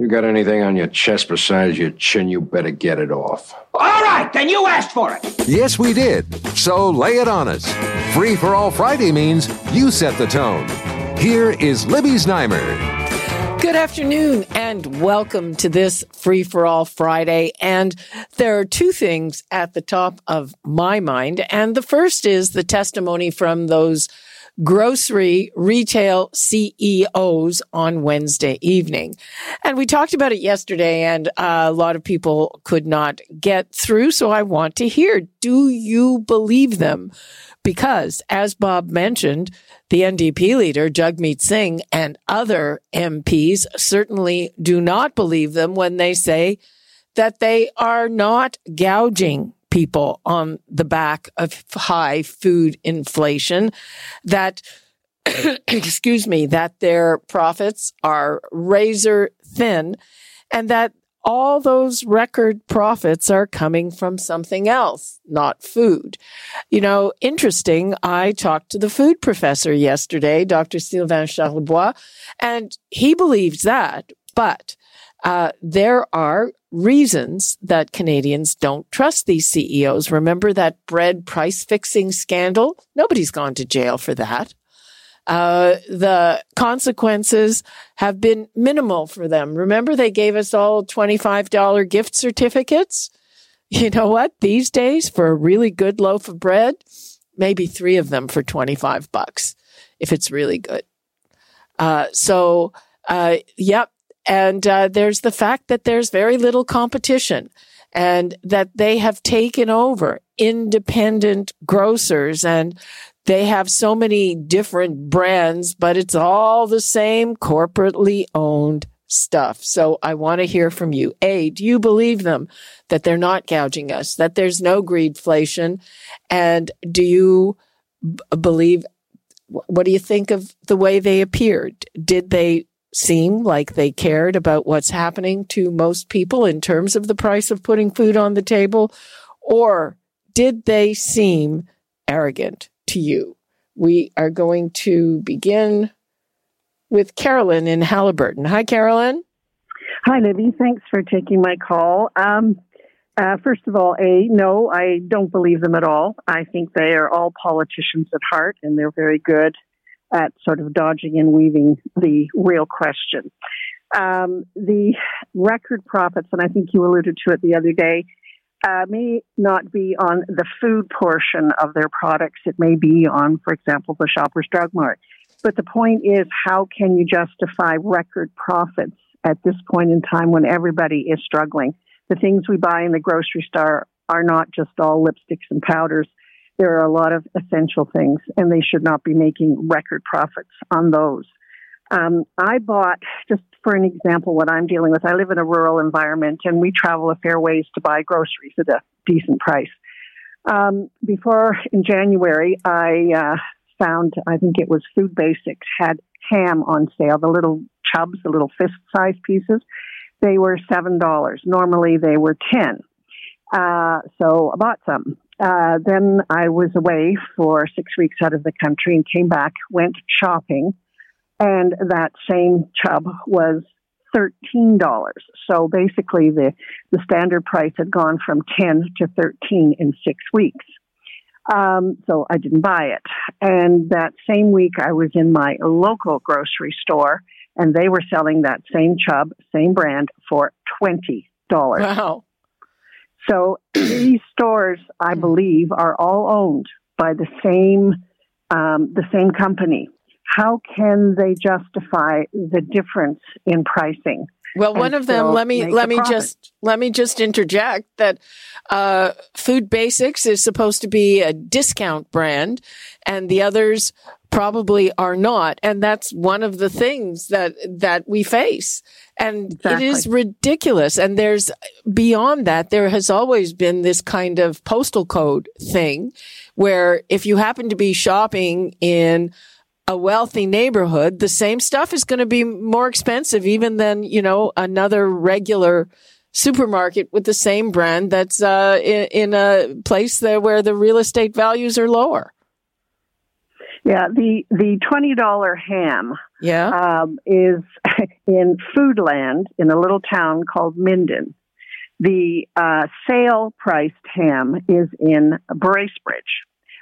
You got anything on your chest besides your chin, you better get it off. All right, then you asked for it. Yes, we did. So lay it on us. Free for all Friday means you set the tone. Here is Libby Znaimer. Good afternoon and welcome to this Free for All Friday. And there are two things at the top of my mind. And the first is the testimony from those grocery retail CEOs on Wednesday evening. And we talked about it yesterday and uh, a lot of people could not get through. So I want to hear, do you believe them? Because as Bob mentioned, the NDP leader, Jagmeet Singh and other MPs certainly do not believe them when they say that they are not gouging people on the back of high food inflation that excuse me that their profits are razor thin and that all those record profits are coming from something else, not food. You know, interesting. I talked to the food professor yesterday, Dr. Sylvain Charlebois, and he believes that, but uh, there are reasons that Canadians don't trust these CEOs. Remember that bread price fixing scandal? Nobody's gone to jail for that. Uh, the consequences have been minimal for them. Remember, they gave us all $25 gift certificates? You know what? These days, for a really good loaf of bread, maybe three of them for 25 bucks if it's really good. Uh, so, uh, yep, and uh, there's the fact that there's very little competition and that they have taken over independent grocers and they have so many different brands, but it's all the same corporately owned stuff. So I want to hear from you. A, do you believe them that they're not gouging us, that there's no greedflation? And do you b- believe, what do you think of the way they appeared? Did they seem like they cared about what's happening to most people in terms of the price of putting food on the table? Or did they seem arrogant to you? We are going to begin with Carolyn in Haliburton. Hi, Carolyn. Hi, Libby. Thanks for taking my call. Um, uh, first of all, A, no, I don't believe them at all. I think they are all politicians at heart and they're very good at sort of dodging and weaving the real question. Um, the record profits, and I think you alluded to it the other day, uh, may not be on the food portion of their products. It may be on, for example, the Shoppers Drug Mart. But the point is, how can you justify record profits at this point in time when everybody is struggling? The things we buy in the grocery store are not just all lipsticks and powders there are a lot of essential things, and they should not be making record profits on those. Um, I bought, just for an example, what I'm dealing with. I live in a rural environment, and we travel a fair ways to buy groceries at a decent price. Um, before in January, I uh, found, I think it was Food Basics had ham on sale, the little chubs, the little fist-sized pieces. They were seven dollars. Normally, they were ten. Uh, so I bought some. Uh, then I was away for six weeks out of the country and came back, went shopping, and that same chub was thirteen dollars. So basically, the the standard price had gone from ten to thirteen in six weeks. Um, so I didn't buy it. And that same week, I was in my local grocery store, and they were selling that same chub, same brand, for twenty dollars. Wow. So these stores, I believe, are all owned by the same um, the same company. How can they justify the difference in pricing? Well, one of them. Let me let me profit? just let me just interject that uh, Food Basics is supposed to be a discount brand, and the others probably are not. And that's one of the things that, that we face. And Exactly. it is ridiculous. And there's beyond that, there has always been this kind of postal code thing where if you happen to be shopping in a wealthy neighborhood, the same stuff is going to be more expensive even than, you know, another regular supermarket with the same brand that's uh, in, in a place there where the real estate values are lower. Yeah, the the twenty dollar ham Yeah. um, is in Foodland in a little town called Minden. The uh, sale priced ham is in Bracebridge,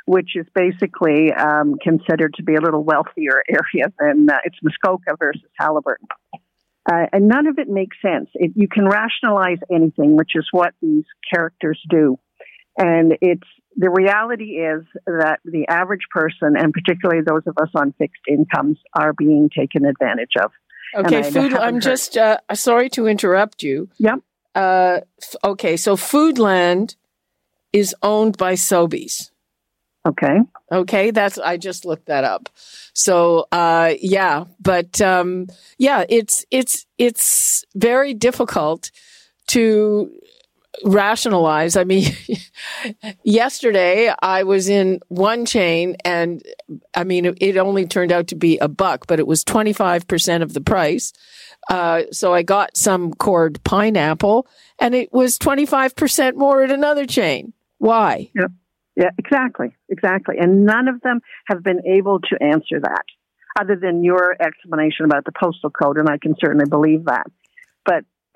which is basically um, considered to be a little wealthier area than uh, it's Muskoka versus Haliburton. Uh, and none of it makes sense. It, you can rationalize anything, which is what these characters do. And it's the reality is that the average person, and particularly those of us on fixed incomes, are being taken advantage of. Okay, food. I'm heard. just uh, sorry to interrupt you. Yep. Uh, f- okay, so Foodland is owned by Sobeys. Okay. Okay, that's I just looked that up. So uh yeah, but um yeah, it's it's it's very difficult to rationalize. I mean, yesterday I was in one chain and I mean it, only turned out to be a buck, but it was 25% of the price. Uh, so I got some cord pineapple and it was 25% more at another chain. Why? Yeah, exactly. Exactly. And none of them have been able to answer that other than your explanation about the postal code. And I can certainly believe that.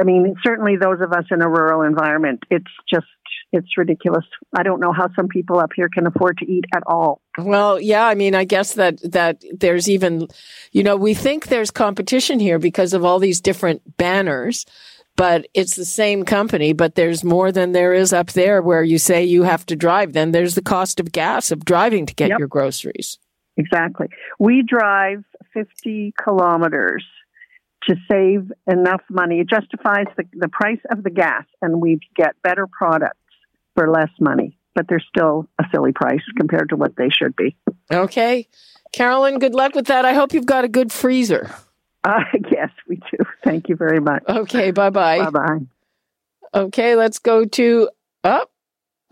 I mean, certainly those of us in a rural environment, it's just, it's ridiculous. I don't know how some people up here can afford to eat at all. Well, yeah, I mean, I guess that that there's even, you know, we think there's competition here because of all these different banners, but it's the same company, but there's more than there is up there where you say you have to drive. Then there's the cost of gas of driving to get Yep. your groceries. Exactly. We drive 50 kilometers to save enough money. It justifies the, the price of the gas, and we get better products for less money. But they're still a silly price compared to what they should be. Okay. Carolyn, good luck with that. I hope you've got a good freezer. Uh, yes, we do. Thank you very much. Okay, bye bye. Bye bye. Okay, let's go to up.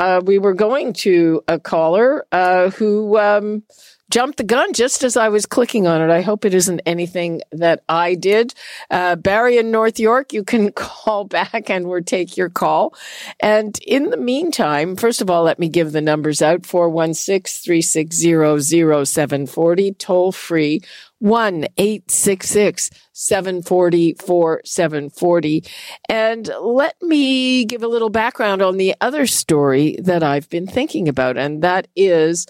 uh, we were going to a caller uh, who um, jumped the gun just as I was clicking on it. I hope it isn't anything that I did. Uh, Barry in North York, you can call back and we'll take your call. And in the meantime, first of all, let me give the numbers out 416 360 0740, toll free 1 866 740 4740. And let me give a little background on the other story that I've been thinking about, and that is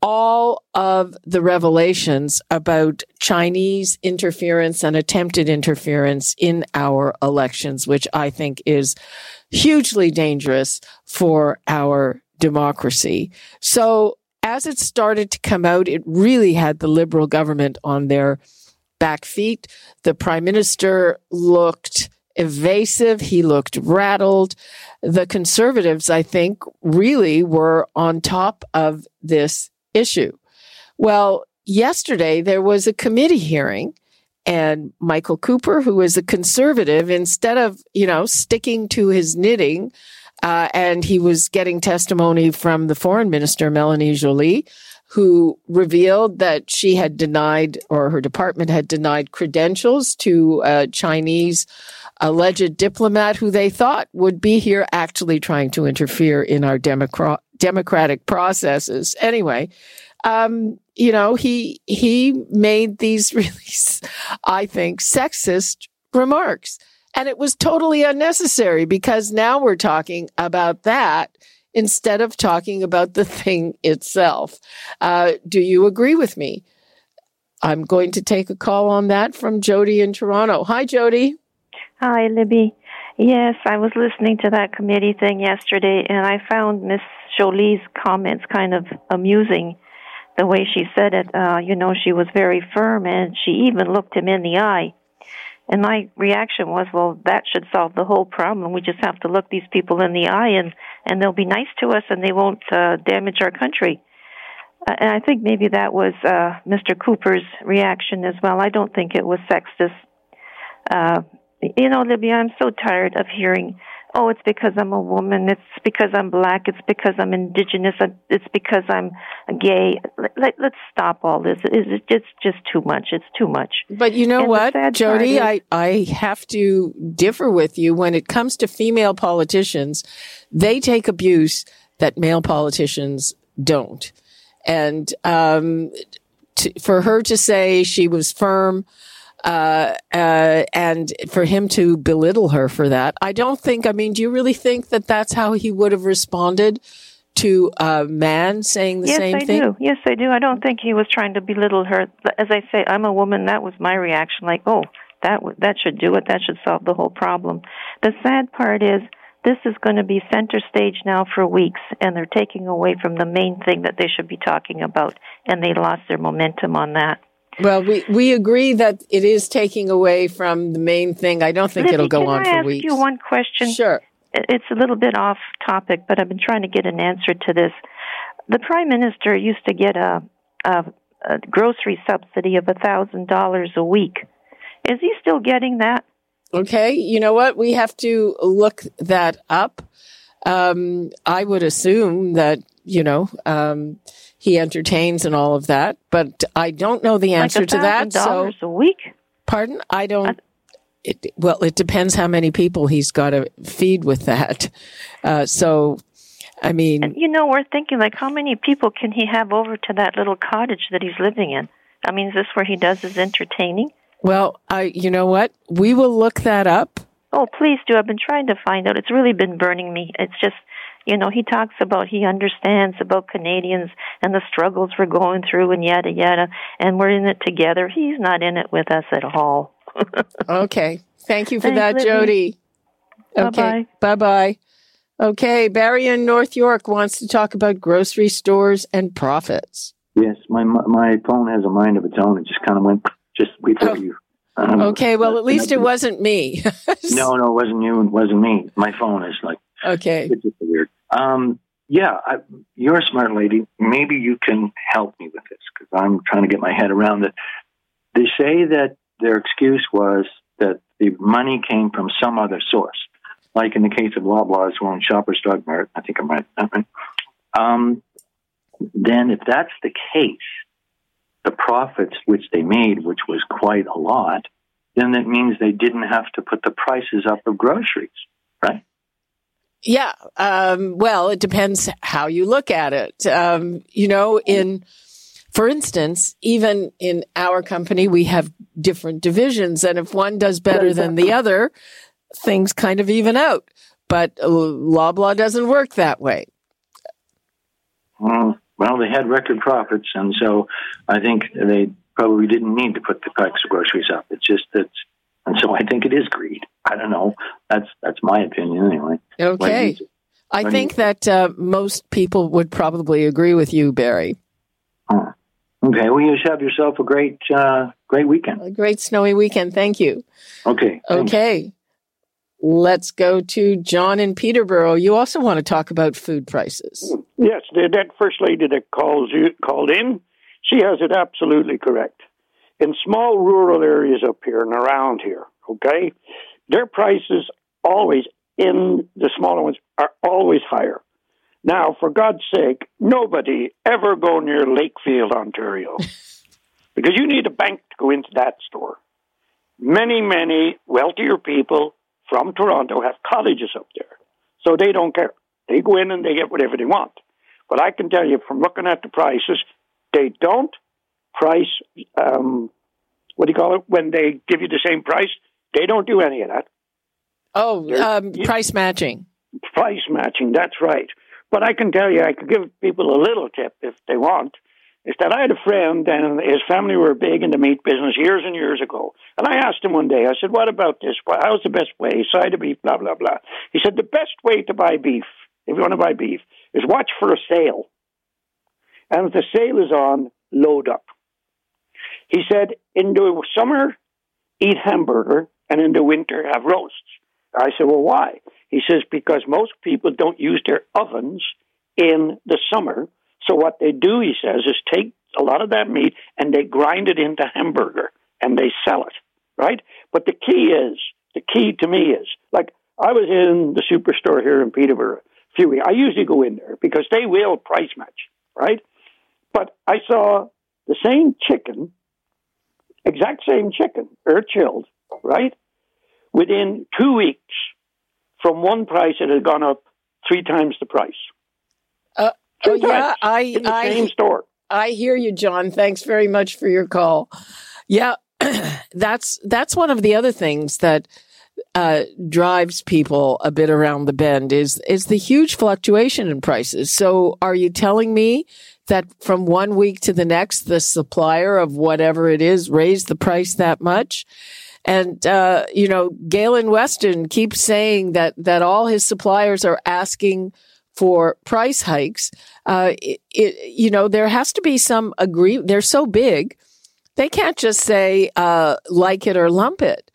all of the revelations about Chinese interference and attempted interference in our elections, which I think is hugely dangerous for our democracy. So as it started to come out, it really had the liberal government on their back feet. The prime minister looked evasive. He looked rattled. The conservatives, I think, really were on top of this issue. Well, yesterday there was a committee hearing and Michael Cooper, who is a conservative, instead of, you know, sticking to his knitting, uh, and he was getting testimony from the foreign minister, Melanie Joly, who revealed that she had denied, or her department had denied credentials to a Chinese alleged diplomat who they thought would be here actually trying to interfere in our democra- democratic processes. Anyway, um, you know, he he made these really, I think, sexist remarks. And it was totally unnecessary because now we're talking about that instead of talking about the thing itself. Uh, do you agree with me? I'm going to take a call on that from Jody in Toronto. Hi, Jody. Hi, Libby. Yes, I was listening to that committee thing yesterday, and I found Miss Joly's comments kind of amusing. The way she said it, uh, you know, she was very firm, and she even looked him in the eye. And my reaction was, well, that should solve the whole problem. We just have to look these people in the eye, and and they'll be nice to us, and they won't uh, damage our country. and I think maybe that was uh, Mr. Cooper's reaction as well. I don't think it was sexist. Uh, you know, Libya, I'm so tired of hearing, oh, it's because I'm a woman, it's because I'm black, it's because I'm indigenous, it's because I'm gay. Let, us stop all this. It's, it's just too much. It's too much. But you know and what, Jody, is, I, I have to differ with you when it comes to female politicians. They take abuse that male politicians don't. And um, to, for her to say she was firm, uh, uh, and for him to belittle her for that, I don't think. I mean, do you really think that that's how he would have responded to a man saying the yes, same I thing? Yes, I do. Yes, I do. I don't think he was trying to belittle her. As I say, I'm a woman. That was my reaction. Like, oh, that that should do it. That should solve the whole problem. The sad part is this is going to be center stage now for weeks, and they're taking away from the main thing that they should be talking about, and they lost their momentum on that. Well, we, we agree that it is taking away from the main thing. I don't think Libby, it'll go on I for ask weeks. you one question? Sure. It's a little bit off topic, but I've been trying to get an answer to this. The prime minister used to get a, a, a grocery subsidy of a thousand dollars a week. Is he still getting that? Okay, you know what? We have to look that up. Um, I would assume that you know um, he entertains and all of that, but I don't know the answer like to that. So, a week. Pardon? I don't. It, well, it depends how many people he's got to feed with that. Uh, so, I mean, and, you know, we're thinking like, how many people can he have over to that little cottage that he's living in? I mean, is this where he does his entertaining? Well, I, you know what? We will look that up. Oh, please do. I've been trying to find out. It's really been burning me. It's just, you know, he talks about he understands about Canadians and the struggles we're going through and yada yada, and we're in it together. He's not in it with us at all. okay. Thank you for Thanks, that, Libby. Jody. Okay. Bye bye. Okay. Barry in North York wants to talk about grocery stores and profits. Yes, my my phone has a mind of its own. It just kind of went just before Oh. you. Um, Okay. Well, at least it wasn't me. No, no, it wasn't you. It wasn't me. My phone is like Okay. it's just weird. Um, yeah, I, you're a smart lady. Maybe you can help me with this because I'm trying to get my head around it. They say that their excuse was that the money came from some other source, like in the case of Loblaws who own Shoppers Drug Mart. I think I'm right. right? Um, then, if that's the case, the profits which they made, which was quite a lot, then that means they didn't have to put the prices up of groceries, right? Yeah. Um, well, it depends how you look at it. Um, you know, in, for instance, even in our company, we have different divisions. And if one does better than the other, things kind of even out. But uh, Loblaw doesn't work that way. Well, well, they had record profits, and so I think they probably didn't need to put the price of groceries up. It's just that, and so I think it is greed. I don't know. That's that's my opinion anyway. Okay. Like, I When think you- that uh, most people would probably agree with you, Barry. huh. Okay. Well, you should have yourself a great uh, great weekend. A great snowy weekend. Thank you. Okay. thanks. Okay. Let's go to John in Peterborough. You also want to talk about food prices. Yes, the, that first lady that calls you called in, she has it absolutely correct. In small rural areas up here and around here, okay, their prices always in the smaller ones are always higher. Now, for God's sake, nobody ever go near Lakefield, Ontario, because you need a bank to go into that store. Many, many wealthier people from Toronto have cottages up there, so they don't care. They go in and they get whatever they want. But I can tell you from looking at the prices, they don't price, um, what do you call it, when they give you the same price, they don't do any of that. Oh, um, price matching. Price matching, that's right. But I can tell you, I could give people a little tip if they want. Is that I had a friend and his family were big in the meat business years and years ago. And I asked him one day, I said, What about this? How's the best way? Side of beef, blah, blah, blah. He said, The best way to buy beef, if you want to buy beef, is watch for a sale. And if the sale is on, load up. He said, In the summer, eat hamburger, and in the winter, have roasts. I said, Well, why? He says, Because most people don't use their ovens in the summer, So what they do, he says, is take a lot of that meat and they grind it into hamburger and they sell it, right? But the key is, the key to me is, like, I was in the superstore here in Peterborough few weeks. I usually go in there because they will price match, right? But I saw the same chicken, exact same chicken, air chilled, right? Within two weeks, from one price, it had gone up three times the price. Uh, oh, yeah, I, in the I, same store. I hear you, John. Thanks very much for your call. Yeah, that's that's one of the other things that uh, drives people a bit around the bend is is the huge fluctuation in prices. So, are you telling me that from one week to the next, the supplier of whatever it is raised the price that much? And uh, you know, Galen Weston keeps saying that that all his suppliers are asking for price hikes. Uh, it, it, you know, there has to be some agree. They're so big, they can't just say uh, like it or lump it.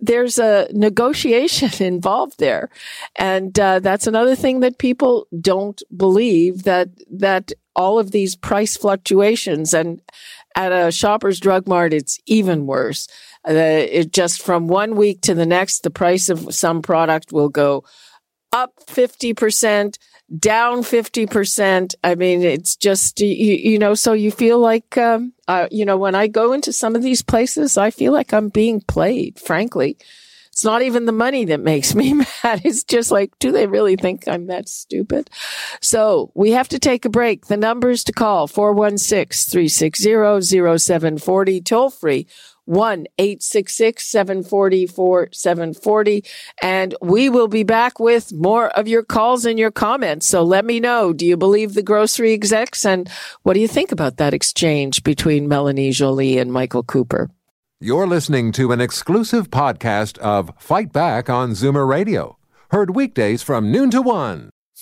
There's a negotiation involved there, and uh, that's another thing that people don't believe that that all of these price fluctuations and at a Shoppers Drug Mart, it's even worse. Uh, it just from one week to the next, the price of some product will go up 50%, down 50%. I mean, it's just, you, you know, so you feel like, um, uh, you know, when I go into some of these places, I feel like I'm being played, frankly. It's not even the money that makes me mad. It's just like, do they really think I'm that stupid? So we have to take a break. The numbers to call 416 360 0740 toll free 1 866 740 740. And we will be back with more of your calls and your comments. So let me know. Do you believe the grocery execs? And what do you think about that exchange between Melanie Joly and Michael Cooper? You're listening to an exclusive podcast of Fight Back on Zoomer Radio. Heard weekdays from noon to one.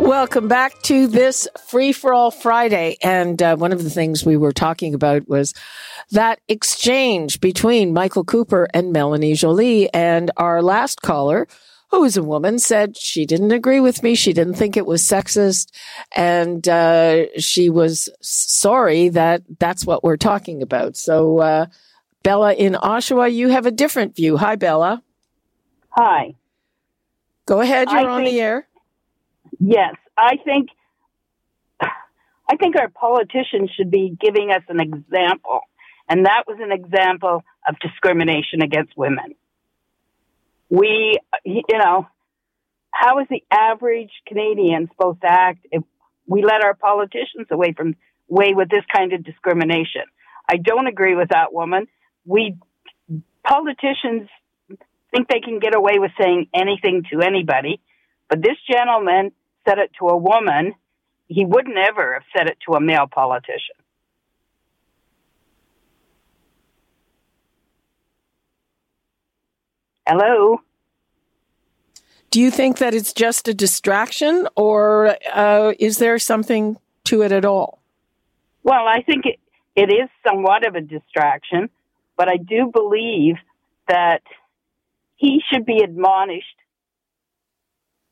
Welcome back to this Free for All Friday. And uh, one of the things we were talking about was that exchange between Michael Cooper and Melanie Joly. And our last caller, who is a woman, said she didn't agree with me. She didn't think it was sexist. And uh, she was sorry that that's what we're talking about. So, uh, Bella in Oshawa, you have a different view. Hi, Bella. Hi. Go ahead. You're I on think- the air. Yes, I think I think our politicians should be giving us an example, and that was an example of discrimination against women. We, you know, how is the average Canadian supposed to act if we let our politicians away from way with this kind of discrimination? I don't agree with that woman. We politicians think they can get away with saying anything to anybody, but this gentleman said it to a woman. He wouldn't ever have said it to a male politician. Hello. Do you think that it's just a distraction, or uh, is there something to it at all? Well, I think it, it is somewhat of a distraction, but I do believe that he should be admonished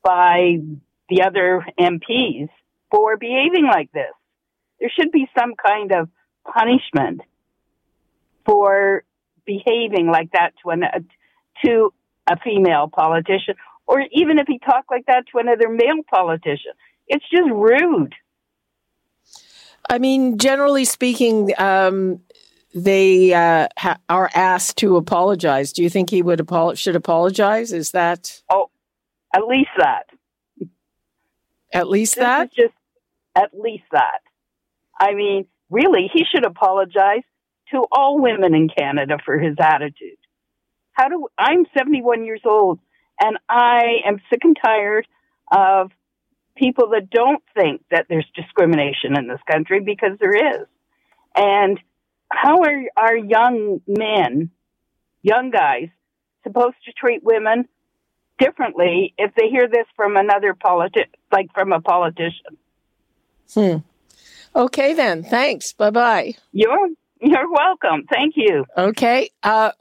by the other MPs for behaving like this. There should be some kind of punishment for behaving like that to an to a female politician, or even if he talked like that to another male politician. It's just rude. I mean, generally speaking, um, they uh, ha- are asked to apologize. Do you think he would apol- should apologize? Is that Oh, at least that. At least This that? just at least that. I mean, really, he should apologize to all women in Canada for his attitude. How do I'm 71 years old and I am sick and tired of people that don't think that there's discrimination in this country because there is. And how are our young men, young guys, supposed to treat women differently if they hear this from another politi- like from a politician? Hmm. Okay, then. Thanks. Bye bye. You're you're welcome. Thank you. Okay. Uh,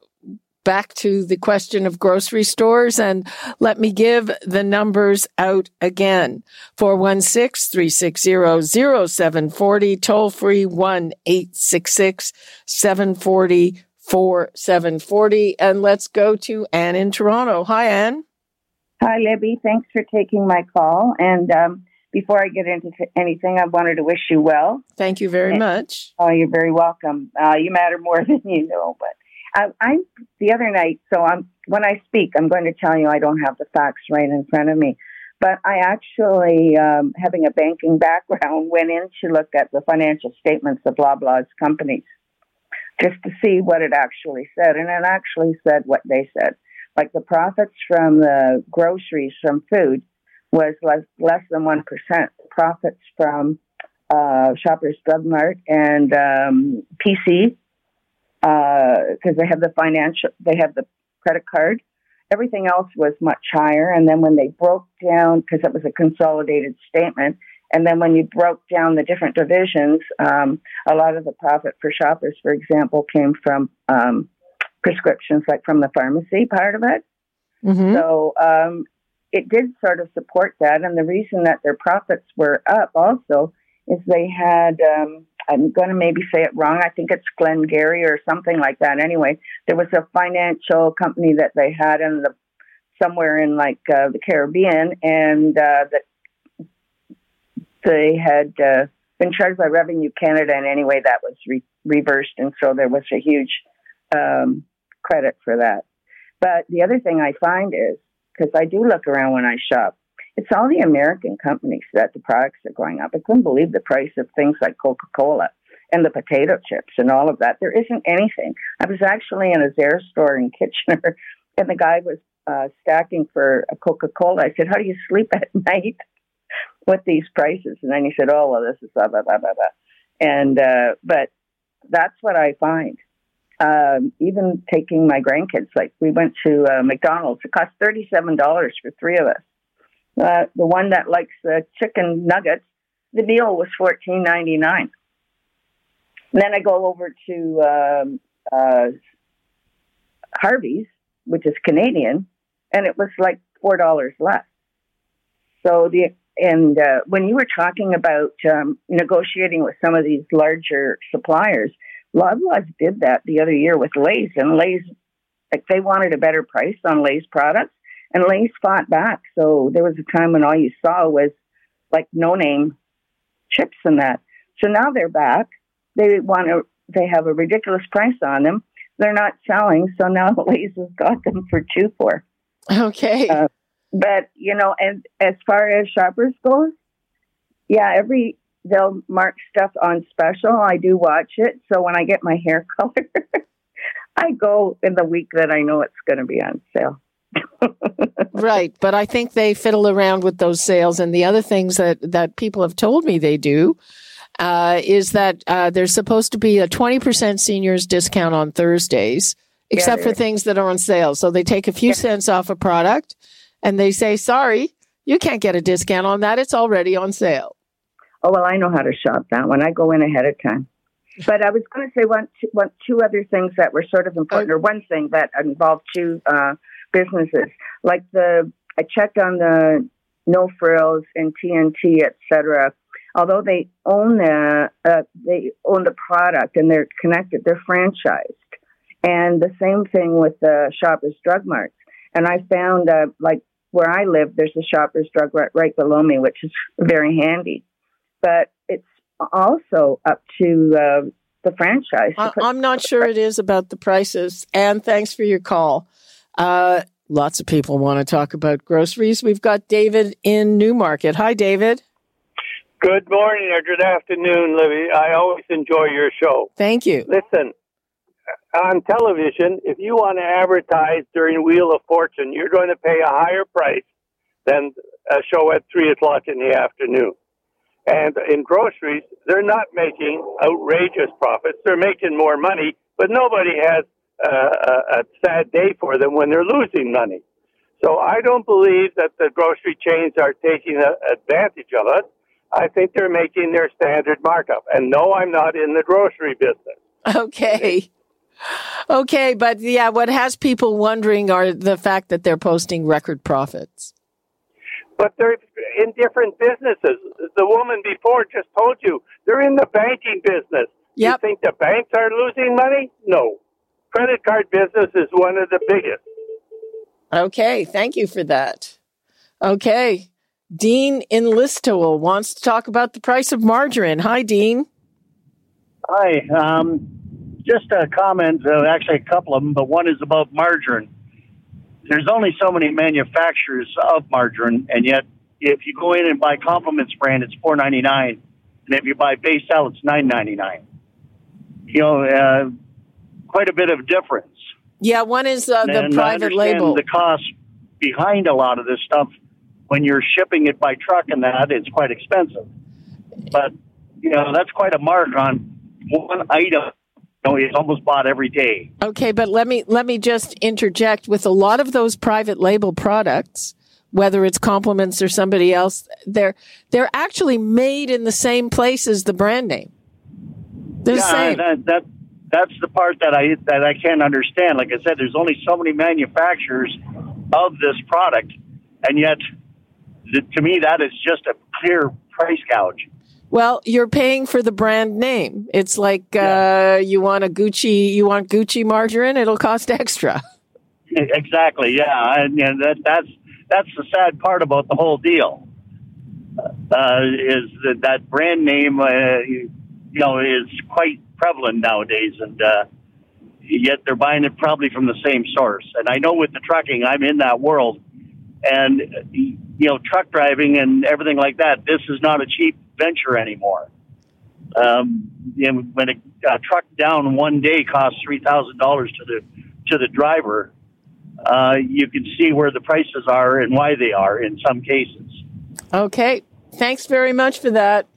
back to the question of grocery stores and let me give the numbers out again. 416-360-0740, toll free 1-866-740-4740. And let's go to Anne in Toronto. Hi, Anne. Hi, Libby. Thanks for taking my call. And um, before I get into anything, I wanted to wish you well. Thank you very and, much. Oh, you're very welcome. Uh, you matter more than you know. But I, I, the other night, so I'm when I speak, I'm going to tell you I don't have the facts right in front of me. But I actually, um, having a banking background, went in to look at the financial statements of Loblaw's companies just to see what it actually said. And it actually said what they said. Like the profits from the groceries from food was less, less than 1%. Profits from uh, Shoppers Drug Mart and um, PC, because uh, they have the financial, they have the credit card. Everything else was much higher. And then when they broke down, because it was a consolidated statement, and then when you broke down the different divisions, um, a lot of the profit for shoppers, for example, came from um, prescriptions, like from the pharmacy part of it. Mm-hmm. So um, it did sort of support that. And the reason that their profits were up also is they had, um, I'm going to maybe say it wrong. I think it's Glengarry or something like that. Anyway, there was a financial company that they had in the somewhere in like uh, the Caribbean, and uh, that they had uh, been charged by Revenue Canada, and anyway, that was re- reversed, and so there was a huge um, credit for that. But the other thing I find is because I do look around when I shop. It's all the American companies that the products are going up. I couldn't believe the price of things like Coca Cola and the potato chips and all of that. There isn't anything. I was actually in a Zehrs store in Kitchener, and the guy was uh, stacking for a Coca Cola. I said, "How do you sleep at night with these prices?" And then he said, "Oh, well, this is blah blah blah blah blah." And uh, but that's what I find um, even taking my grandkids, like we went to uh, McDonald's. It cost thirty-seven dollars for three of us. Uh, the one that likes the chicken nuggets, the meal was fourteen ninety-nine. Then I go over to um, uh, Harvey's, which is Canadian, and it was like four dollars less. So the and uh, when you were talking about um, negotiating with some of these larger suppliers, Loblaws did that the other year with Lay's, and Lay's, like they wanted a better price on Lay's products, and Lay's fought back. So there was a time when all you saw was like no name chips and that. So now they're back. They want to. They have a ridiculous price on them. They're not selling, so now Lay's has got them for two for. Okay. Uh, but you know, and as far as shoppers goes, yeah, every they'll mark stuff on special. I do watch it. So when I get my hair color, I go in the week that I know it's going to be on sale. right, but I think they fiddle around with those sales and the other things that that people have told me they do uh, is that uh, there's supposed to be a 20% seniors discount on Thursdays, except yeah, for things that are on sale. So they take a few yeah. cents off a product and they say, sorry, you can't get a discount on that. It's already on sale. Oh, well, I know how to shop that one. I go in ahead of time. But I was going to say one, two, one, two other things that were sort of important, or one thing that involved two uh, businesses. Like the, I checked on the No Frills and TNT, etc. Although they own the, uh, they own the product and they're connected, they're franchised. And the same thing with the Shoppers Drug Marts. And I found, uh, like where I live, there's a Shoppers Drug Mart right below me, which is very handy but it's also up to uh, the franchise. I'm not sure it is about the prices. And thanks for your call. Uh, lots of people want to talk about groceries. We've got David in Newmarket. Hi, David. Good morning or good afternoon, Libby. I always enjoy your show. Thank you. Listen, on television, if you want to advertise during Wheel of Fortune, you're going to pay a higher price than a show at 3 o'clock in the afternoon. And in groceries, they're not making outrageous profits. They're making more money, but nobody has uh, a, sad day for them when they're losing money. So I don't believe that the grocery chains are taking a, advantage of us. I think they're making their standard markup. And no, I'm not in the grocery business. Okay. Okay, but yeah, what has people wondering are the fact that they're posting record profits. But they're in different businesses. The woman before just told you they're in the banking business. Yep. You think the banks are losing money? No. Credit card business is one of the biggest. Okay, thank you for that. Okay. Dean in Listowel wants to talk about the price of margarine. Hi, Dean. Hi. Um, just a comment, uh, actually, a couple of them, but one is about margarine. There's only so many manufacturers of margarine, and yet if you go in and buy Compliments brand, it's four ninety nine, and if you buy base Becel, it's nine ninety nine. You know, uh, quite a bit of difference. Yeah, one is uh, the And private label. The cost behind a lot of this stuff, when you're shipping it by truck and that, it's quite expensive. But you know, that's quite a mark on one item. Know, it's almost bought every day. Okay, but let me let me just interject with a lot of those private label products, whether it's compliments or somebody else, they're they're actually made in the same place as the brand name. They're the yeah, same. That, that that's the part that I that I can't understand. Like I said, there's only so many manufacturers of this product, and yet, the, to me, that is just a clear price gouge. Well, you're paying for the brand name. It's like uh, you want a Gucci, you want Gucci margarine, it'll cost extra. Exactly. Yeah, and, and that that's that's the sad part about the whole deal. Uh, is that that brand name, uh, you know, is quite prevalent nowadays, and uh, yet they're buying it probably from the same source. And I know with the trucking, I'm in that world, and you know, truck driving and everything like that. This is not a cheap venture anymore. Um, know, when a, a truck down one day costs three thousand dollars to the to the driver, uh, you can see where the prices are and why they are in some cases. Okay. Thanks very much for that.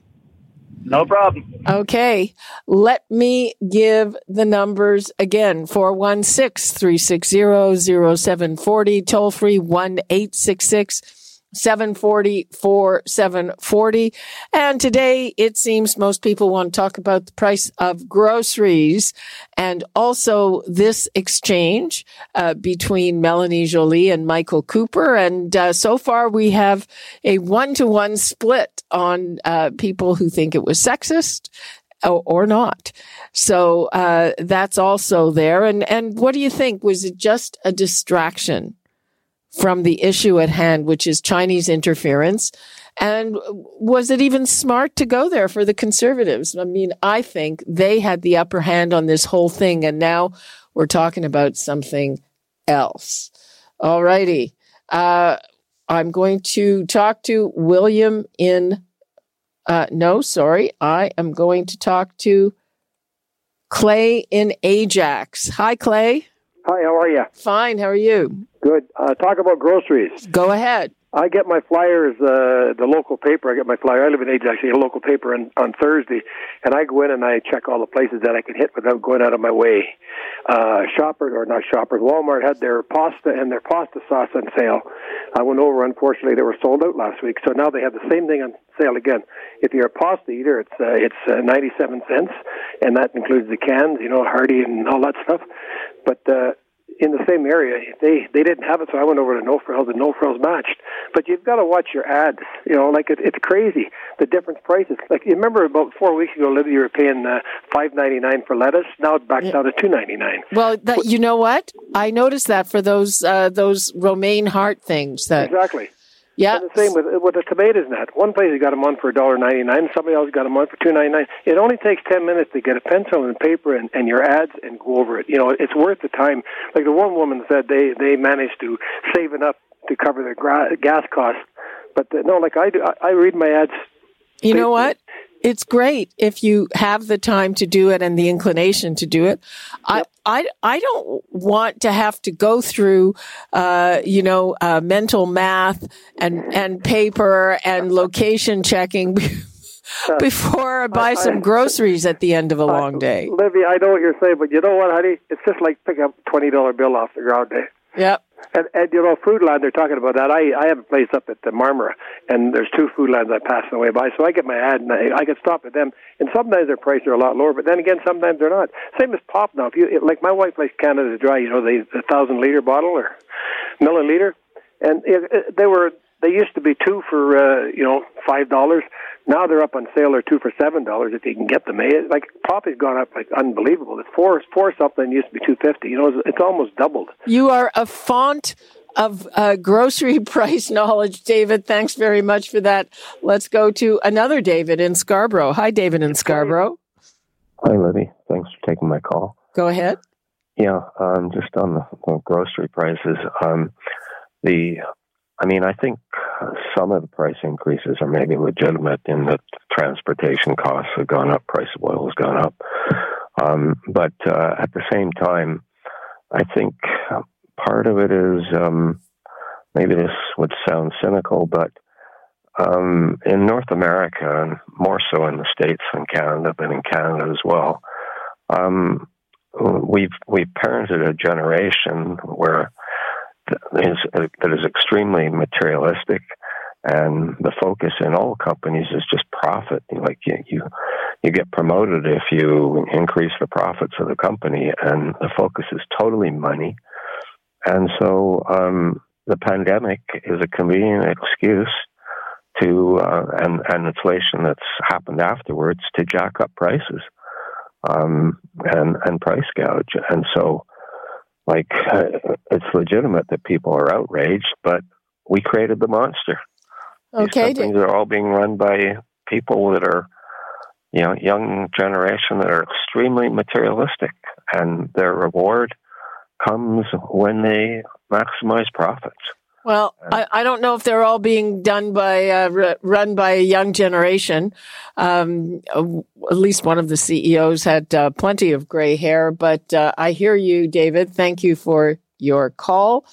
No problem. Okay. Let me give the numbers again 416 360 0740, toll free 1 866 740 4740. And today it seems most people want to talk about the price of groceries and also this exchange uh, between Melanie Joly and Michael Cooper. And uh, so far we have a one to one split on uh, people who think it was sexist or not. So uh, that's also there. And and what do you think? Was it just a distraction from the issue at hand, which is Chinese interference? And was it even smart to go there for the conservatives? I mean, I think they had the upper hand on this whole thing, and now we're talking about something else. All righty. Uh, I'm going to talk to William in. Uh, no, sorry. I am going to talk to Clay in Ajax. Hi, Clay. Hi, how are you? Fine. How are you? Good. Uh, talk about groceries. Go ahead. I get my flyers, uh, the local paper. I get my flyer. I live in Ajax. Get a local paper on, on Thursday, and I go in and I check all the places that I can hit without going out of my way. Uh, Shoppers or not Shoppers, Walmart had their pasta and their pasta sauce on sale. I went over. Unfortunately, they were sold out last week, so now they have the same thing on sale again. If you're a pasta eater, it's uh, it's uh, 97 cents, and that includes the cans, you know, Hardy and all that stuff. But uh, in the same area. They they didn't have it, so I went over to No Frills, and No Frills matched. But you've got to watch your ads. You know, like it, it's crazy the different prices. Like you remember about four weeks ago, Libby, you were paying uh, five ninety nine for lettuce. Now it's back down to two ninety nine. Well, that, you know what? I noticed that for those uh, those romaine heart things. That Exactly. Yeah. And the same with with the tomatoes and that. One place you got them on for a dollar ninety nine. Somebody else got them on for two ninety nine. It only takes ten minutes to get a pencil and paper and, and your ads and go over it. You know, it's worth the time. Like the one woman said, they they managed to save enough to cover their gra- gas costs. But uh, no, like I do, I, I read my ads. You know what? It's great if you have the time to do it and the inclination to do it. I, I, I don't want to have to go through, uh, you know, uh, mental math and, and paper and location checking before I buy some groceries at the end of a long day. Libby, I know what you're saying, but you know what, honey? It's just like picking up a twenty dollar bill off the ground day. Yep. And, and you know, Foodland, they're talking about that. I I have a place up at the Marmora, and there's two Foodlands I pass on the way by, so I get my ad and I, I can stop at them. And sometimes their prices are a lot lower, but then again, sometimes they're not. Same as pop now. If you like, my wife likes Canada Dry. You know, the the thousand liter bottle or milliliter, and it, it, they were they used to be two for uh, you know five dollars. Now they're up on sale. They're two for seven dollars if you can get them. It, like pop has gone up like unbelievable. It's four four something used to be two fifty. You know, it's, it's almost doubled. You are a font of uh, grocery price knowledge, David. Thanks very much for that. Let's go to another David in Scarborough. Hi, David in Scarborough. Hi, Libby. Thanks for taking my call. Go ahead. Yeah, um, just on the, the grocery prices. Um, the, I mean, I think some of the price increases are maybe legitimate in that transportation costs have gone up, price of oil has gone up. Um, but uh, at the same time, I think part of it is um, maybe this would sound cynical, but um, in North America, and more so in the States than Canada, but in Canada as well, um, we've we've parented a generation where is, that is extremely materialistic, and the focus in all companies is just profit. Like you, you, you get promoted if you increase the profits of the company, and the focus is totally money. And so, um, the pandemic is a convenient excuse to uh, and and inflation that's happened afterwards to jack up prices um, and and price gouge. And so, like, uh, it's legitimate that people are outraged, but we created the monster. Okay, These things are all being run by people that are, you know, young generation that are extremely materialistic, and their reward comes when they maximize profits. Well, I, I, don't know if they're all being done by uh, run by a young generation. Um, at least one of the CEOs had uh, plenty of gray hair, but uh, I hear you, David. Thank you for your call.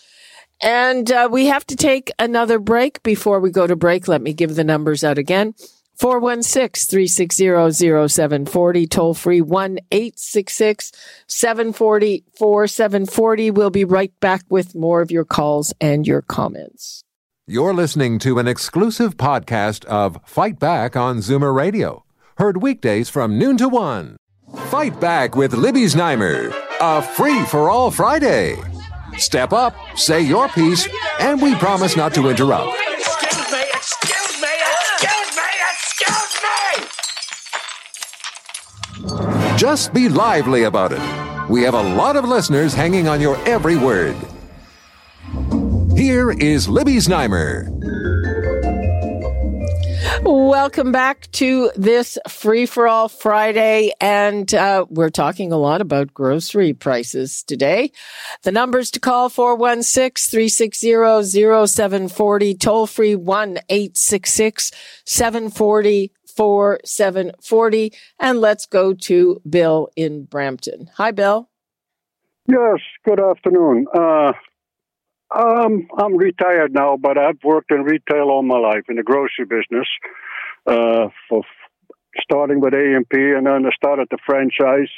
And uh, we have to take another break. Before we go to break, let me give the numbers out again. 416-360-0740, toll free 1-866-740-4740. We'll be right back with more of your calls and your comments. You're listening to an exclusive podcast of Fight Back on Zoomer Radio. Heard weekdays from noon to one. Fight Back with Libby Znaimer, a free-for-all Friday. Step up, say your piece, and we promise not to interrupt. Just be lively about it. We have a lot of listeners hanging on your every word. Here is Libby Znaimer. Welcome back to this free for all Friday. And uh, we're talking a lot about grocery prices today. The numbers to call 416 360 0740, toll free 1 866 740 4740. And let's go to Bill in Brampton. Hi, Bill. Yes, good afternoon. Uh, um, I'm retired now, but I've worked in retail all my life in the grocery business. Uh, for starting with A&P, and then I started the franchise.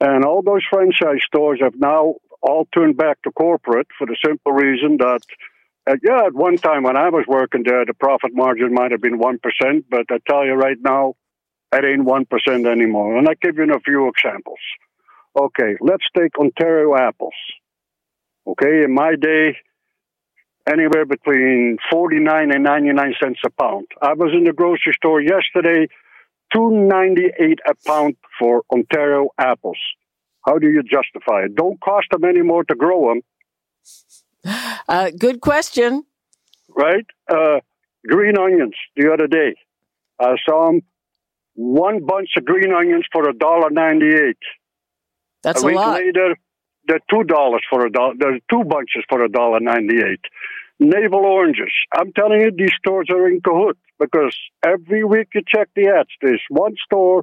And all those franchise stores have now all turned back to corporate for the simple reason that uh, yeah, at one time when I was working there, the profit margin might have been 1%, but I tell you right now, it ain't 1% anymore. And I'll give you a few examples. Okay, let's take Ontario apples. Okay, in my day, anywhere between 49 and 99 cents a pound. I was in the grocery store yesterday, 298 a pound for Ontario apples. How do you justify it? Don't cost them anymore to grow them. Uh, good question. Right? Uh, green onions the other day. I saw them one bunch of green onions for a dollar ninety-eight. That's a, a week lot. later, they're two dollars for a dollar. There's two bunches for a dollar ninety-eight. Navel oranges. I'm telling you, these stores are in cahoots because every week you check the ads. There's one store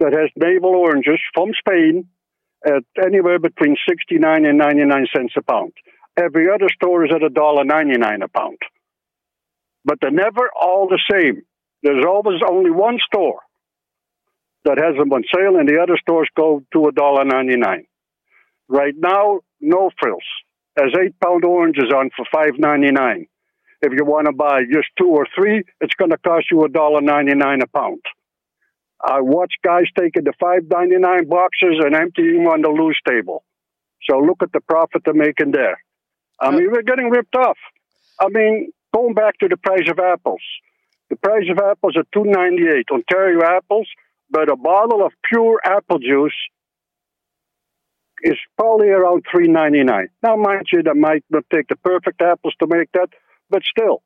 that has navel oranges from Spain at anywhere between sixty-nine and ninety-nine cents a pound. Every other store is at a dollar ninety nine a pound. But they're never all the same. There's always only one store that has them on sale, and the other stores go to a dollar ninety nine. Right now, no frills. As eight pound oranges on for five ninety nine. If you want to buy just two or three, it's going to cost you a dollar ninety nine a pound. I watch guys taking the five ninety nine boxes and emptying them on the loose table. So look at the profit they're making there. I mean, we're getting ripped off. I mean, going back to the price of apples. The price of apples are two ninety eight Ontario apples, but a bottle of pure apple juice is probably around three ninety nine. Now, mind you, that might not take the perfect apples to make that, but still.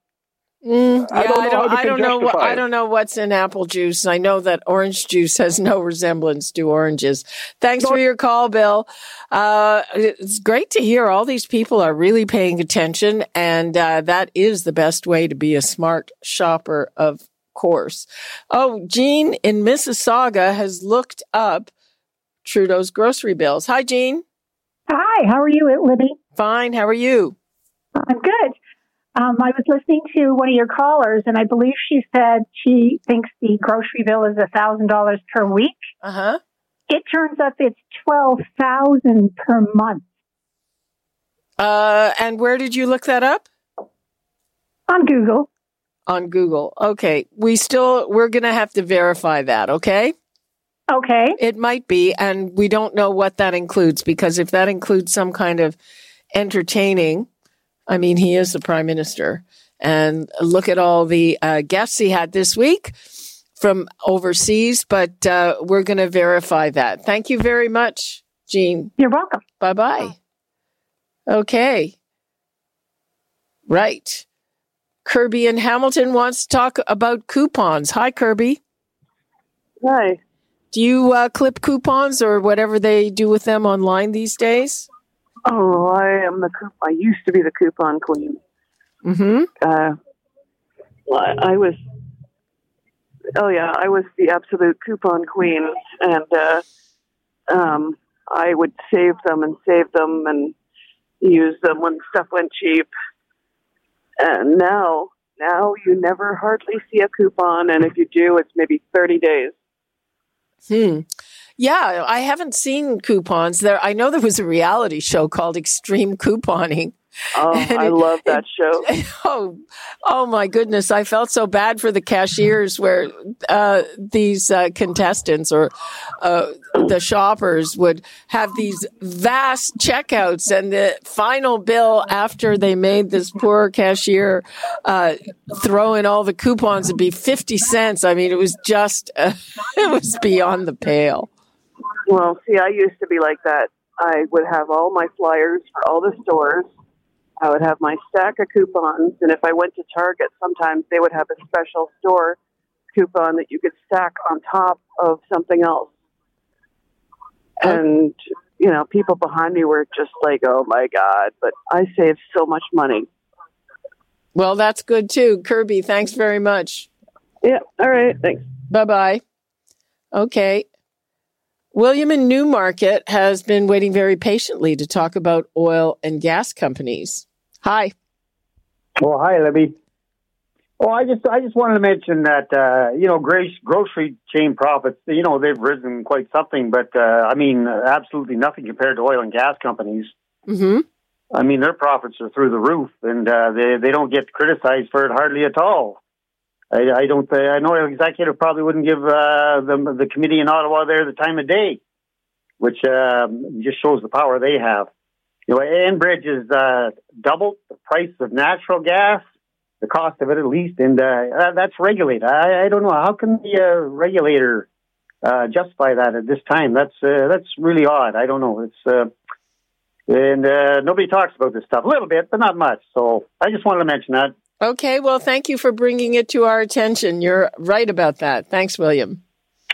Mm, yeah, I don't know I don't, I don't know. What, justify I don't know what's in apple juice. I know that orange juice has no resemblance to oranges. Thanks for your call, Bill. Uh, it's great to hear all these people are really paying attention, and uh, that is the best way to be a smart shopper, of course. Oh, Jean in Mississauga has looked up Trudeau's grocery bills. Hi, Jean. Hi, how are you, Libby? Fine. How are you? I'm good. Um, I was listening to one of your callers, and I believe she said she thinks the grocery bill is a thousand dollars per week. Uh huh. It turns up it's twelve thousand per month Uh, and where did you look that up? on Google. On Google. Okay. We still, we're going to have to verify that. Okay. Okay. It might be. And we don't know what that includes because if that includes some kind of entertaining, I mean, he is the prime minister. And look at all the uh, guests he had this week from overseas, but uh, we're going to verify that. Thank you very much, Jean. You're welcome. Bye bye. Okay. Right. Kirby in Hamilton wants to talk about coupons. Hi, Kirby. Hi. Do you uh, clip coupons or whatever they do with them online these days? Oh, I am the coup- I used to be the coupon queen. Mm-hmm. Uh, I, I was. Oh yeah, I was the absolute coupon queen, and uh, um, I would save them and save them and use them when stuff went cheap. And now, now you never hardly see a coupon, and if you do, it's maybe thirty days. Hmm. Yeah, I haven't seen coupons there. I know there was a reality show called Extreme Couponing. Oh, And I it- love that show. Oh, oh my goodness! I felt so bad for the cashiers where uh, these uh, contestants or uh, the shoppers would have these vast checkouts, and the final bill after they made this poor cashier uh, throw in all the coupons would be fifty cents. I mean, it was just uh, it was beyond the pale. Well, see, I used to be like that. I would have all my flyers for all the stores. I would have my stack of coupons, and if I went to Target, sometimes they would have a special store coupon that you could stack on top of something else. And you know, people behind me were just like, "Oh my god!" But I saved so much money. Well, that's good too, Kirby. Thanks very much. Yeah. All right. Thanks. Bye bye. Okay. William in Newmarket has been waiting very patiently to talk about oil and gas companies. Hi. Well, hi, Libby. Oh, I just I just wanted to mention that uh, you know grace, grocery chain profits you know they've risen quite something, but uh, I mean absolutely nothing compared to oil and gas companies. Mm-hmm. I mean their profits are through the roof, and uh, they they don't get criticized for it hardly at all. I, I don't. I know executive probably wouldn't give uh, the the committee in Ottawa there the time of day, which um, just shows the power they have. You know, Enbridge is uh, doubled the price of natural gas, the cost of it at least, and uh, that's regulated. I, I don't know how can the uh, regulator uh, justify that at this time. That's uh, that's really odd. I don't know. It's uh, and uh, nobody talks about this stuff a little bit, but not much. So I just wanted to mention that. Okay. Well, thank you for bringing it to our attention. You're right about that. Thanks, William.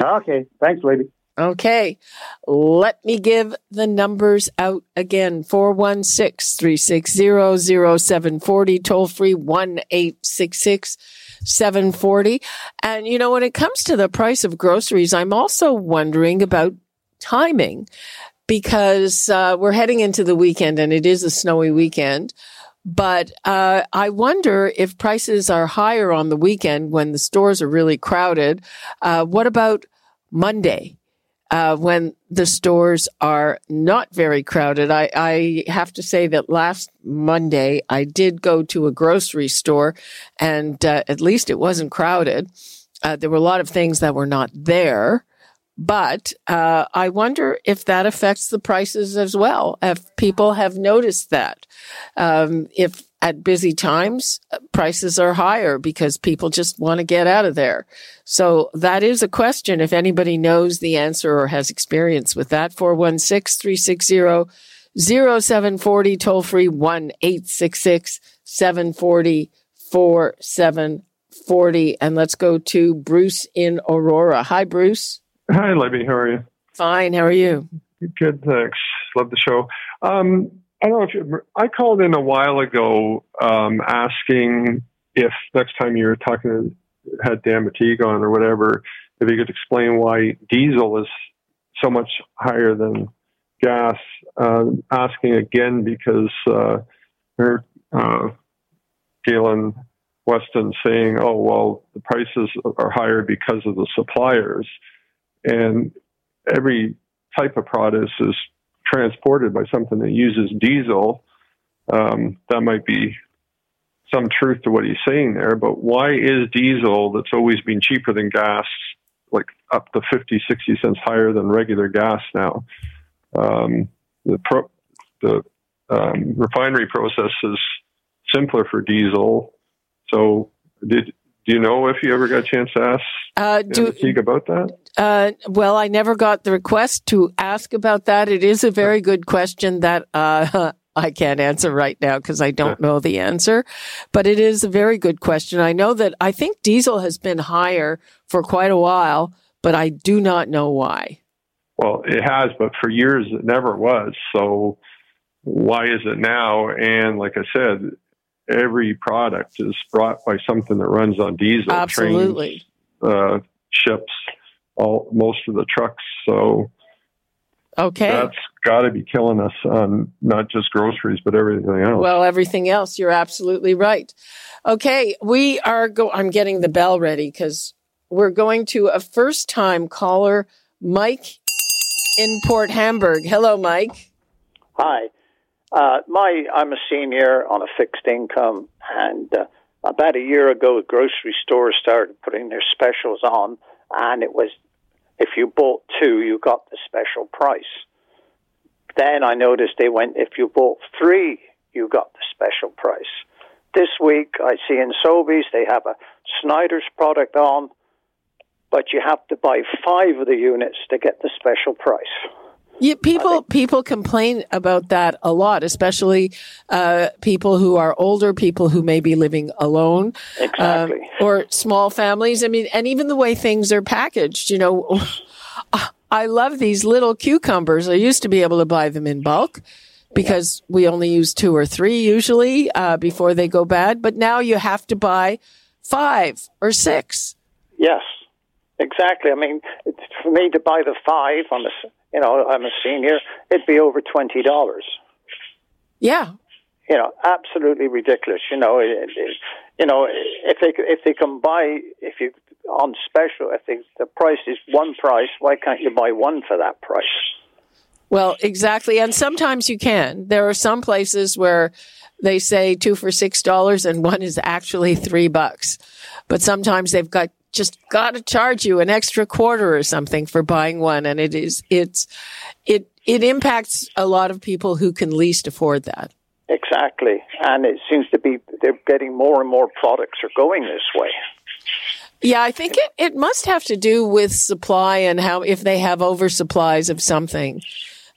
Okay. Thanks, lady. Okay. Let me give the numbers out again 416 360 0740, toll free 1 866 740. And, you know, when it comes to the price of groceries, I'm also wondering about timing because uh, we're heading into the weekend and it is a snowy weekend. But uh, I wonder if prices are higher on the weekend when the stores are really crowded. Uh, what about Monday? Uh, when the stores are not very crowded. I, I have to say that last Monday I did go to a grocery store and uh, at least it wasn't crowded. Uh, there were a lot of things that were not there. But uh, I wonder if that affects the prices as well. If people have noticed that, um, if at busy times uh, prices are higher because people just want to get out of there. So that is a question. If anybody knows the answer or has experience with that, 416 360 0740 toll free 1 866 740 4740. And let's go to Bruce in Aurora. Hi, Bruce. Hi, Libby. How are you? Fine. How are you? Good, thanks. Love the show. Um, I don't know if you, I called in a while ago um, asking if next time you were talking to, had Dan McTeague on or whatever, if you could explain why diesel is so much higher than gas. Uh, asking again because uh, heard uh, Galen Weston saying, "Oh well, the prices are higher because of the suppliers." And every type of product is transported by something that uses diesel. Um, that might be some truth to what he's saying there, but why is diesel that's always been cheaper than gas, like up to 50, 60 cents higher than regular gas now? Um, the pro- the um, refinery process is simpler for diesel. So, did do you know if you ever got a chance to ask uh, do, about that? Uh, well, I never got the request to ask about that. It is a very good question that uh, I can't answer right now because I don't know the answer. But it is a very good question. I know that I think diesel has been higher for quite a while, but I do not know why. Well, it has, but for years it never was. So why is it now? And like I said, every product is brought by something that runs on diesel. Absolutely. Trains, uh, ships, all most of the trucks. So okay, that's got to be killing us on not just groceries but everything else. Well, everything else. You're absolutely right. Okay, we are go. I'm getting the bell ready because we're going to a first time caller, Mike in Port Hamburg. Hello, Mike. Hi. Uh, my I'm a senior on a fixed income, and uh, about a year ago, grocery stores started putting their specials on, and it was if you bought two, you got the special price. Then I noticed they went if you bought three, you got the special price. This week, I see in Sobeys they have a Snyder's product on, but you have to buy five of the units to get the special price. Yeah, people people complain about that a lot, especially uh, people who are older, people who may be living alone, exactly, um, or small families. I mean, and even the way things are packaged. You know, I love these little cucumbers. I used to be able to buy them in bulk because yeah. we only use two or three usually uh, before they go bad. But now you have to buy five or six. Yes, exactly. I mean, for me to buy the five on the you know, I'm a senior, it'd be over twenty dollars. Yeah. You know, absolutely ridiculous. You know, it, it, you know, if they if they can buy if you on special, if they, the price is one price, why can't you buy one for that price? Well, exactly, and sometimes you can. There are some places where they say two for six dollars and one is actually three bucks, but sometimes they've got just got to charge you an extra quarter or something for buying one. And it is, it's, it, it impacts a lot of people who can least afford that. Exactly. And it seems to be, they're getting more and more products are going this way. Yeah, I think it, it must have to do with supply and how, if they have oversupplies of something,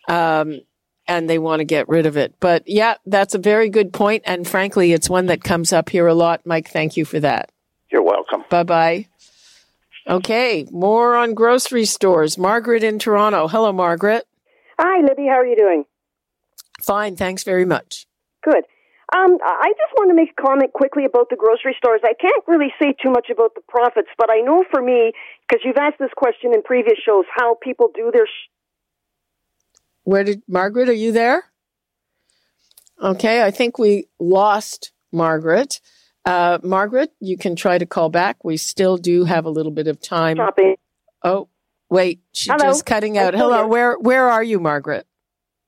um, and they want to get rid of it. But yeah, that's a very good point. And frankly, it's one that comes up here a lot. Mike, thank you for that. You're welcome. Bye bye. Okay, more on grocery stores. Margaret in Toronto. Hello, Margaret. Hi, Libby. How are you doing? Fine, thanks very much. Good. Um, I just want to make a comment quickly about the grocery stores. I can't really say too much about the profits, but I know for me, because you've asked this question in previous shows, how people do their. Sh- Where did Margaret? Are you there? Okay, I think we lost Margaret. Uh, Margaret, you can try to call back. We still do have a little bit of time. Shopping. Oh, wait, she's Hello. just cutting out. Hello, here. where where are you, Margaret?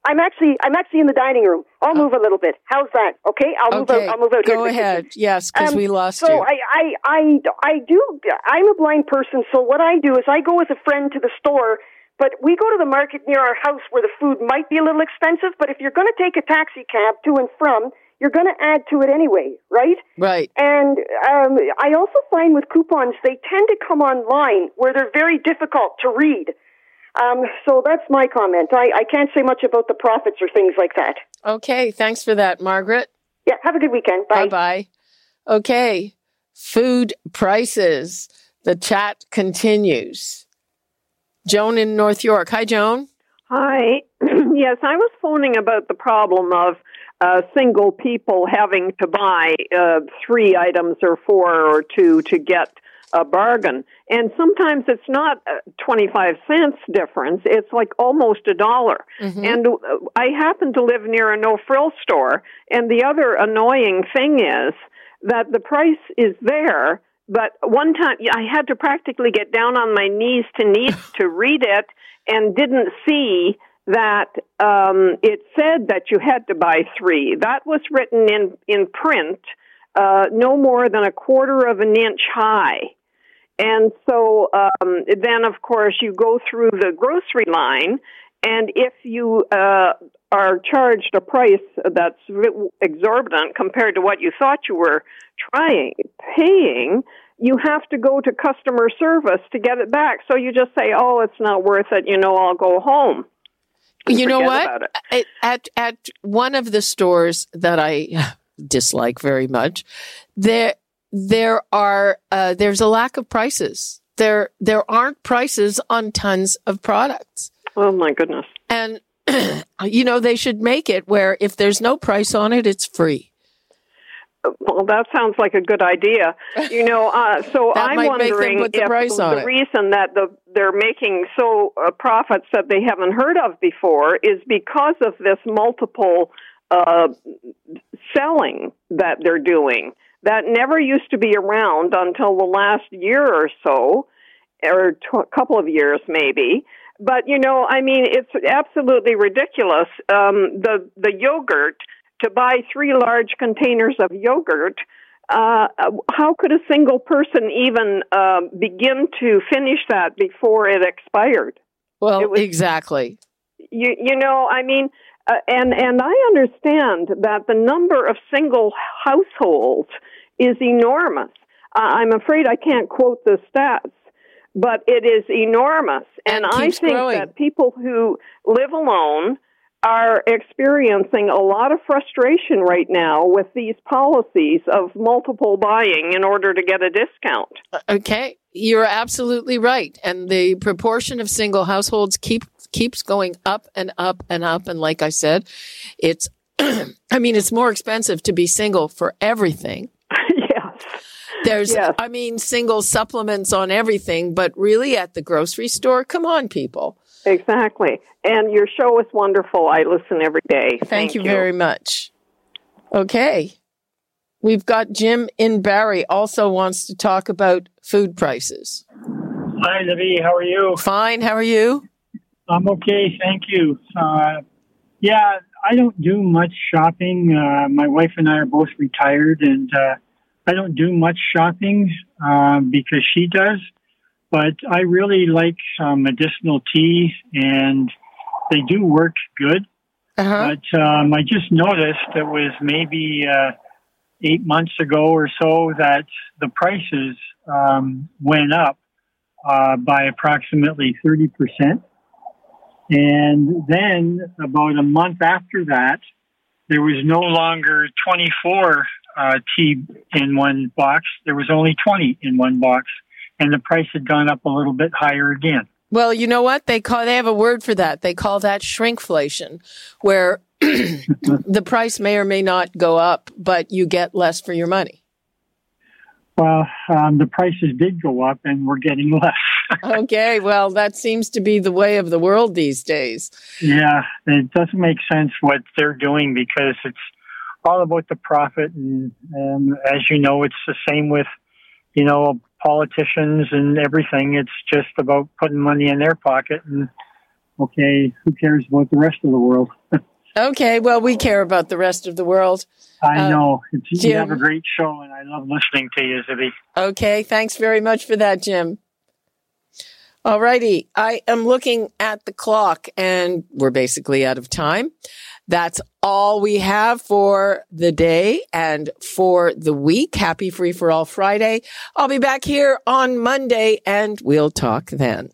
I'm actually I'm actually in the dining room. I'll move a little bit. How's that? Okay, I'll move out. I'll move out. go ahead. Yes, because Um, we lost so you. I, I, I, I do. I'm a blind person, so what I do is I go with a friend to the store. But we go to the market near our house where the food might be a little expensive. But if you're going to take a taxi cab to and from, you're going to add to it anyway, right? Right. And um, I also find with coupons, they tend to come online where they're very difficult to read. Um, so that's my comment. I, I can't say much about the profits or things like that. Okay, thanks for that, Margaret. Yeah, have a good weekend. Bye. Bye bye. Okay, food prices. The chat continues. Joan in North York. Hi, Joan. Hi. yes, I was phoning about the problem of uh, single people having to buy uh, three items or four or two to get a bargain. And sometimes it's not uh, 25 cents difference, it's like almost a dollar. And uh, I happen to live near a no frill store, and the other annoying thing is that the price is there, but one time I had to practically get down on my knees to knees to read it and didn't see that um, it said that you had to buy three. That was written in in print, uh, no more than a quarter of an inch high. And so um, then, of course, you go through the grocery line, and if you uh, are charged a price that's exorbitant compared to what you thought you were trying paying, you have to go to customer service to get it back. So you just say, "Oh, it's not worth it," you know, I'll go home. You know what? at at one of the stores that I dislike very much, there there are uh, there's a lack of prices. There there aren't prices on tons of products. Oh my goodness! And you know they should make it where if there's no price on it, it's free. Well, that sounds like a good idea. You know, uh, so I'm might make them wondering put the if the reason that the they're making so uh, profits that they haven't heard of before is because of this multiple uh, selling that they're doing. That never used to be around until the last year or so, or a couple of years maybe. But you know, I mean, it's absolutely ridiculous. Um, the the yogurt to buy three large containers of yogurt. Uh, how could a single person even uh, begin to finish that before it expired? Well, exactly. You you know, I mean, uh, and and I understand that the number of single households is enormous. Uh, I'm afraid I can't quote the stats, but it is enormous. And, I think growing. that people who live alone are experiencing a lot of frustration right now with these policies of multiple buying in order to get a discount. Okay, you're absolutely right, and the proportion of single households keep keeps going up and up and up. And like I said, it's I mean it's more expensive to be single for everything. yes. There's, Yes. I mean, single supplements on everything, but really at the grocery store, come on, people. Exactly. And your show is wonderful. I listen every day. Thank, you, very much. Okay. We've got Jim in Barrie also wants to talk about food prices. Hi, Libby. How are you? Fine. How are you? I'm okay. Thank you. Uh, yeah, I don't do much shopping. Uh, my wife and I are both retired, and uh, I don't do much shopping uh, because she does. But I really like uh, medicinal tea, and they do work good. Uh-huh. But um, I just noticed it was maybe uh, eight months ago or so that the prices um, went up uh, by approximately 30%. And then about a month after that, there was no longer 24 uh, tea in one box. There was only 20 in one box. And the price had gone up a little bit higher again. Well, you know what? They call they have a word for that. They call that shrinkflation, where the price may or may not go up, but you get less for your money. Well, um, the prices did go up and we're getting less. okay, well, that seems to be the way of the world these days. Yeah, it doesn't make sense what they're doing because it's all about the profit, and um, as you know, it's the same with you know politicians and everything. It's just about putting money in their pocket, and okay, who cares about the rest of the world? okay, well, we care about the rest of the world. I Uh, know. It's, Jim? you have a great show, and I love listening to you, Libby. Okay, thanks very much for that, Jim. All righty, I am looking at the clock and we're basically out of time. That's all we have for the day and for the week. Happy Free for All Friday. I'll be back here on Monday and we'll talk then.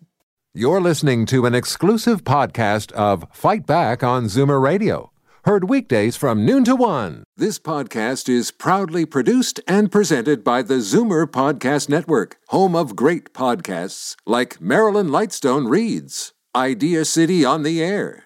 You're listening to an exclusive podcast of Fight Back on Zoomer Radio. Heard weekdays from noon to one. This podcast is proudly produced and presented by the Zoomer Podcast Network, home of great podcasts like Marilyn Lightstone Reads, Idea City on the Air,